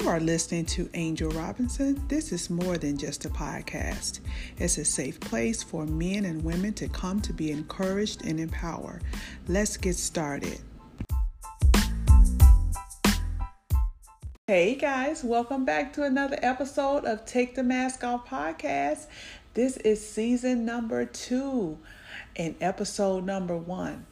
You are listening to Angel Robinson. This is more than just a podcast. It's a safe place for men and women to come to be encouraged and empowered. Let's get started. Hey guys, welcome back to another episode of Take the Mask Off podcast. This is season number two and episode number one.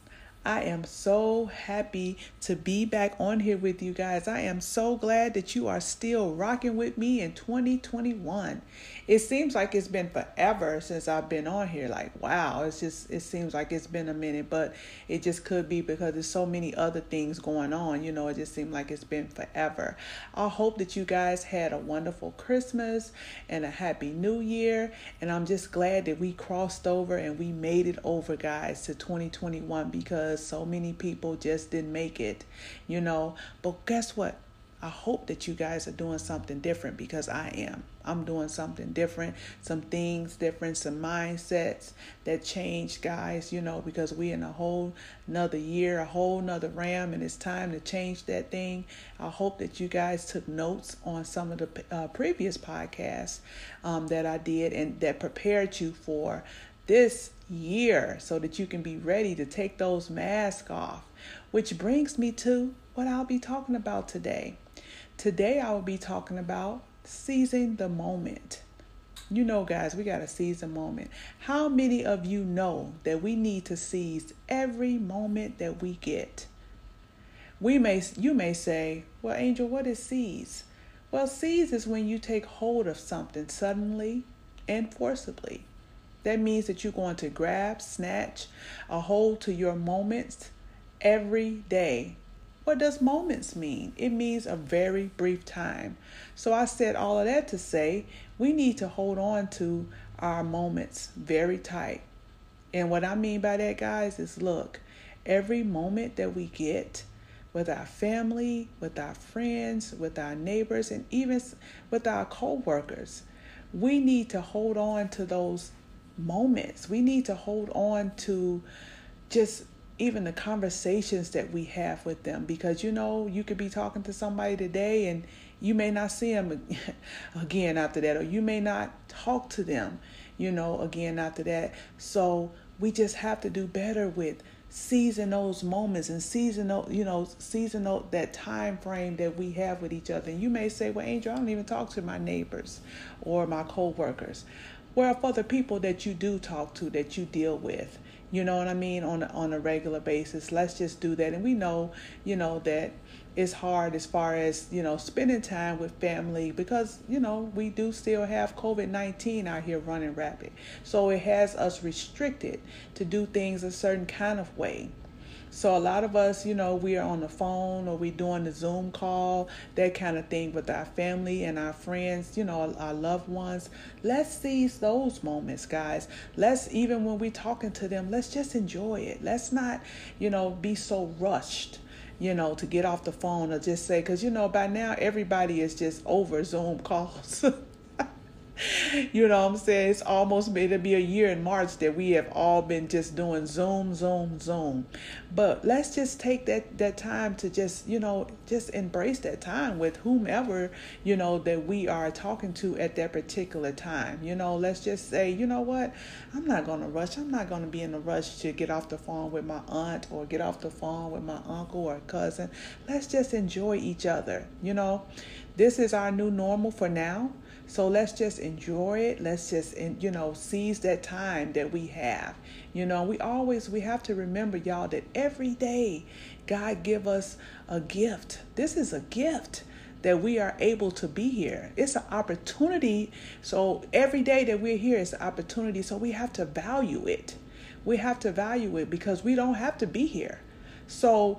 I am so happy to be back on here with you guys. I am so glad that you are still rocking with me in 2021 it seems like it's been forever since I've been on here. Like, wow, it's just, it seems like it's been a minute, but it just could be because there's so many other things going on. You know, it just seemed like it's been forever. I hope that you guys had a wonderful Christmas and a happy new year. And I'm just glad that we crossed over and we made it over, guys, to 2021 because so many people just didn't make it, you know. But guess what? I hope that you guys are doing something different because I am. I'm doing something different, some things different, some mindsets that change, guys, you know, because we in a whole another year, a whole nother ram, and it's time to change that thing. I hope that you guys took notes on some of the uh, previous podcasts um, that I did and that prepared you for this year so that you can be ready to take those masks off. Which brings me to what I'll be talking about today. Today, I will be talking about seizing the moment. You know, guys, we got to seize the moment. How many of you know that we need to seize every moment that we get? We may, you may say, well, Angel, what is seize? Well, seize is when you take hold of something suddenly and forcibly. That means that you're going to grab, snatch a hold to your moments every day what does moments mean? It means a very brief time. So I said all of that to say we need to hold on to our moments very tight. And what I mean by that, guys, is look, every moment that we get with our family, with our friends, with our neighbors, and even with our co-workers, we need to hold on to those moments. We need to hold on to just even the conversations that we have with them because you know you could be talking to somebody today and you may not see them again after that or you may not talk to them you know again after that. So we just have to do better with seizing those moments and seizing you know seizing that time frame that we have with each other. And you may say well angel i don't even talk to my neighbors or my co-workers. Well for the people that you do talk to that you deal with you know what I mean, on a, on a regular basis. Let's just do that. And we know, you know, that it's hard as far as, you know, spending time with family because, you know, we do still have COVID 19 out here running rapid. So it has us restricted to do things a certain kind of way. So a lot of us, you know, we are on the phone or we doing the Zoom call, that kind of thing with our family and our friends, you know, our loved ones. Let's seize those moments, guys. Let's even when we're talking to them, let's just enjoy it. Let's not, you know, be so rushed you know, to get off the phone or just say, because, you know, by now everybody is just over Zoom calls. you know what I'm saying? It's almost made to be a year in March that we have all been just doing Zoom, Zoom, Zoom. But let's just take that that time to just, you know, just embrace that time with whomever, you know, that we are talking to at that particular time. You know, let's just say, you know what? I'm not to rush. I'm not to be in a rush to get off the phone with my aunt or get off the phone with my uncle or cousin. Let's just enjoy each other, you know. This is our new normal for now so let's just enjoy it. Let's just, you know, seize that time that we have. You know, we always, we have to remember, y'all, that every day God give us a gift. This is a gift that we are able to be here. It's an opportunity. So every day that we're here is an opportunity. So we have to value it. We have to value it because we don't have to be here. So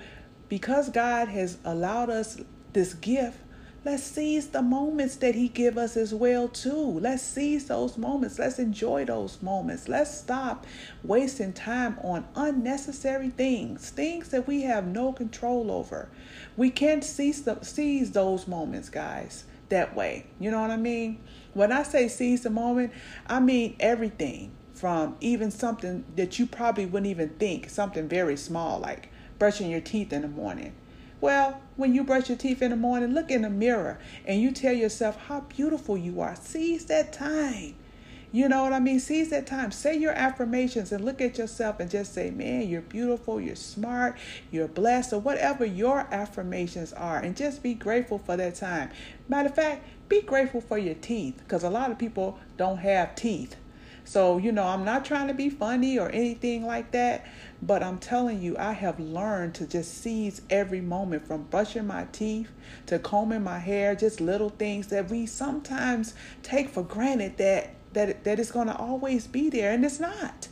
because God has allowed us this gift, Let's seize the moments that he give us as well too. Let's seize those moments. Let's enjoy those moments. Let's stop wasting time on unnecessary things, things that we have no control over. We can't seize the, seize those moments, guys, that way. You know what I mean? When I say seize the moment, I mean everything from even something that you probably wouldn't even think, something very small like brushing your teeth in the morning Well, when you brush your teeth in the morning, look in the mirror and you tell yourself how beautiful you are. Seize that time. You know what I mean? Seize that time. Say your affirmations and look at yourself and just say, man, you're beautiful, you're smart, you're blessed, or whatever your affirmations are. And just be grateful for that time. Matter of fact, be grateful for your teeth because a lot of people don't have teeth. So, you know, I'm not trying to be funny or anything like that, but I'm telling you, I have learned to just seize every moment from brushing my teeth to combing my hair, just little things that we sometimes take for granted that that that it's going to always be there and it's not.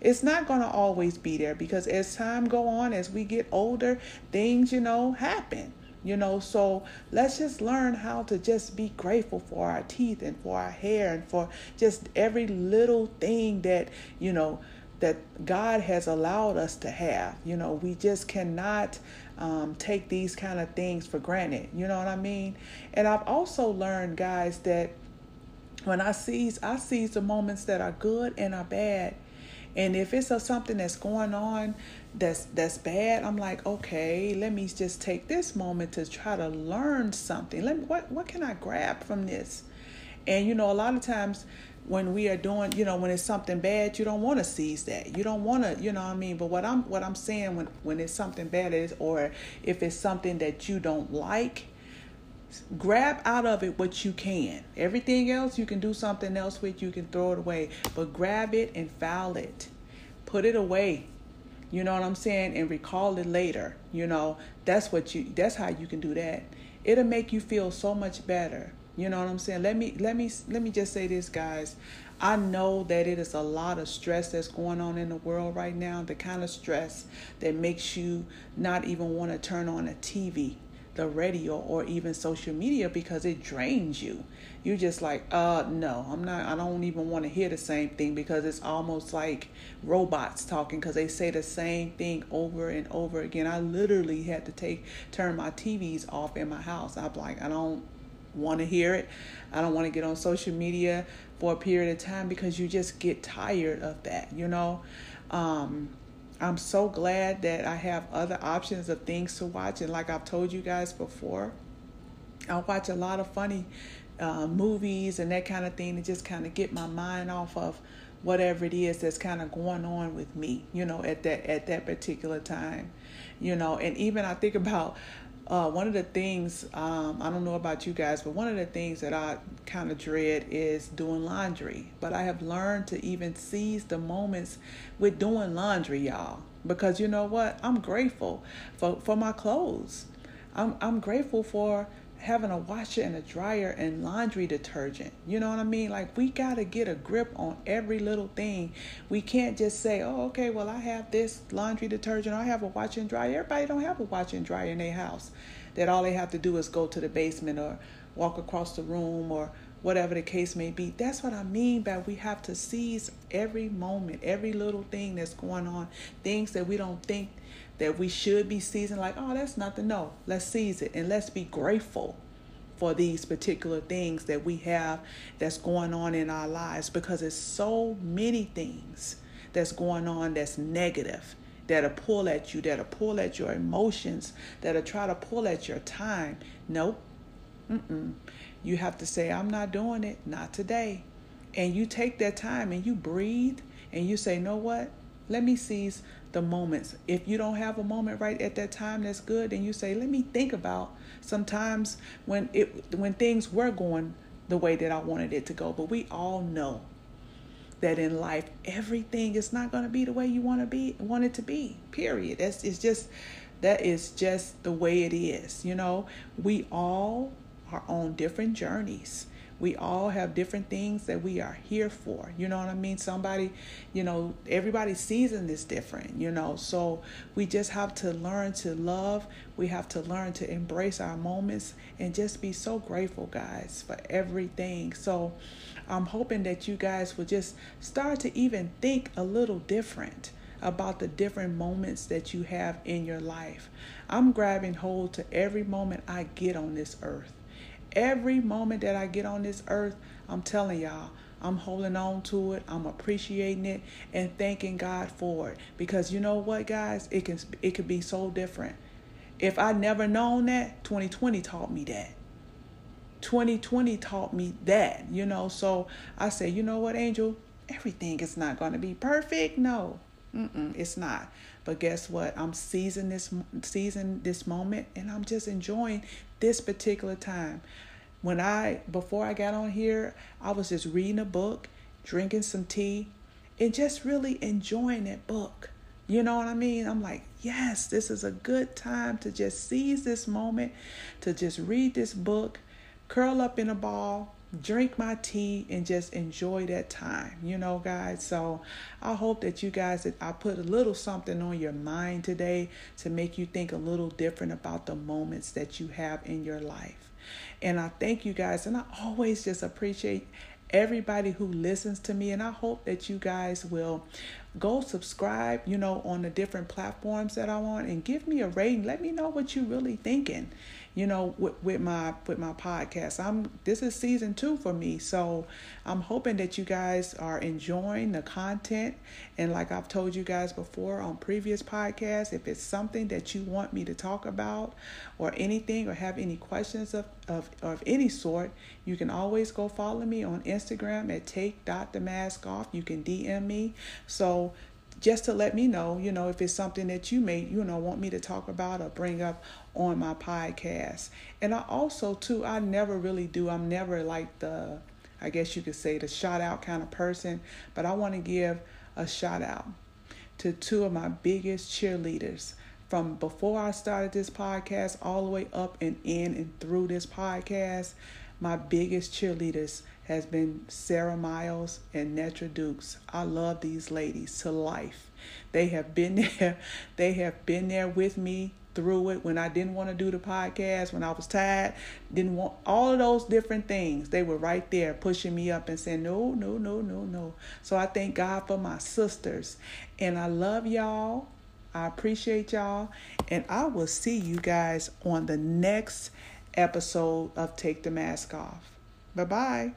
It's not going to always be there because as time go on as we get older, things, you know, happen you know? So let's just learn how to just be grateful for our teeth and for our hair and for just every little thing that you know that god has allowed us to have. You know we just cannot um, take these kind of things for granted. You know what i mean? And i've also learned guys that when i seize i seize the moments that are good and are bad and if it's a, something that's going on that's that's bad, I'm like, okay, let me just take this moment to try to learn something. Let me what what can I grab from this? And you know, a lot of times when we are doing, you know, when it's something bad, you don't want to seize that. You don't want to, you know what I mean? But what I'm what I'm saying when when it's something bad is or if it's something that you don't like, grab out of it what you can. Everything else you can do something else with, you can throw it away. But grab it and file it. Put it away you know what I'm saying? And recall it later. You know, that's what you that's how you can do that. It'll make you feel so much better. You know what I'm saying? Let me let me let me just say this guys. I know that it is a lot of stress that's going on in the world right now, the kind of stress that makes you not even want to turn on a TV the radio or even social media because it drains you. You're just like, uh, no, I'm not, I don't even want to hear the same thing because it's almost like robots talking because they say the same thing over and over again. I literally had to take, turn my TVs off in my house. I'm like, I don't want to hear it. I don't want to get on social media for a period of time because you just get tired of that, you know? Um, I'm so glad that I have other options of things to watch. And like I've told you guys before, I watch a lot of funny uh, movies and that kind of thing to just kind of get my mind off of whatever it is that's kind of going on with me, you know, at that at that particular time, you know. And even I think about uh, one of the things, um, I don't know about you guys, but one of the things that I kind of dread is doing laundry. But I have learned to even seize the moments with doing laundry, y'all. Because you know what? I'm grateful for, for my clothes. I'm, I'm grateful for having a washer and a dryer and laundry detergent. You know what I mean? Like we got to get a grip on every little thing. We can't just say, "Oh, okay, well I have this laundry detergent. I have a washer and dryer." Everybody don't have a washer and dryer in their house. That all they have to do is go to the basement or walk across the room or whatever the case may be. That's what I mean by we have to seize every moment, every little thing that's going on, things that we don't think that we should be seizing like, oh, that's nothing. No, let's seize it and let's be grateful for these particular things that we have that's going on in our lives because it's so many things that's going on that's negative that'll pull at you, that'll pull at your emotions, that'll try to pull at your time. Nope. Mm-mm. You have to say, I'm not doing it, not today. And you take that time and you breathe and you say, know what? Let me seize the moments. If you don't have a moment right at that time that's good, then you say, let me think about sometimes when it when things were going the way that I wanted it to go. But we all know that in life everything is not going to be the way you want to be want it to be. Period. That's it's just that is just the way it is. You know, we all are on different journeys we all have different things that we are here for. You know what I mean? Somebody, you know, everybody's season is different, you know. So we just have to learn to love. We have to learn to embrace our moments and just be so grateful, guys, for everything. So I'm hoping that you guys will just start to even think a little different about the different moments that you have in your life. I'm grabbing hold to every moment I get on this earth. Every moment that I get on this earth, I'm telling y'all, I'm holding on to it. I'm appreciating it and thanking God for it. Because you know what, guys, it can it could be so different. if I never known that, 2020 taught me that. 2020 taught me that, you know. So I say, you know what, Angel? Everything is not going to be perfect. No, Mm-mm, it's not. But guess what? I'm seizing this seizing this moment, and I'm just enjoying this particular time. When I before I got on here, I was just reading a book, drinking some tea, and just really enjoying that book. You know what I mean? I'm like, yes, this is a good time to just seize this moment, to just read this book, curl up in a ball, drink my tea, and just enjoy that time, you know, guys. So I hope that you guys, that I put a little something on your mind today to make you think a little different about the moments that you have in your life. And I thank you guys, and I always just appreciate everybody who listens to me and i hope that you guys will go subscribe you know on the different platforms that i'm on and give me a rating let me know what you're really thinking you know, with, with my with my podcast. I'm this is season two for me, so I'm hoping that you guys are enjoying the content. And like I've told you guys before on previous podcasts, if it's something that you want me to talk about, or anything, or have any questions of of, of any sort, you can always go follow me on Instagram at take dot the mask off. You can DM me. So just to let me know, you know, if it's something that you may, you know, want me to talk about or bring up on my podcast. And I also, too, I never really do, I'm never like the, I guess you could say, the shout out kind of person, but I want to give a shout out to two of my biggest cheerleaders from before I started this podcast all the way up and in and through this podcast. My biggest cheerleaders has been Sarah Miles and Netra Dukes. I love these ladies to life. They have been there. They have been there with me through it when I didn't want to do the podcast, when I was tired, didn't want all of those different things. They were right there pushing me up and saying, No, no, no, no, no. So I thank God for my sisters. And I love y'all. I appreciate y'all. And I will see you guys on the next episode of Take the Mask Off. Bye bye.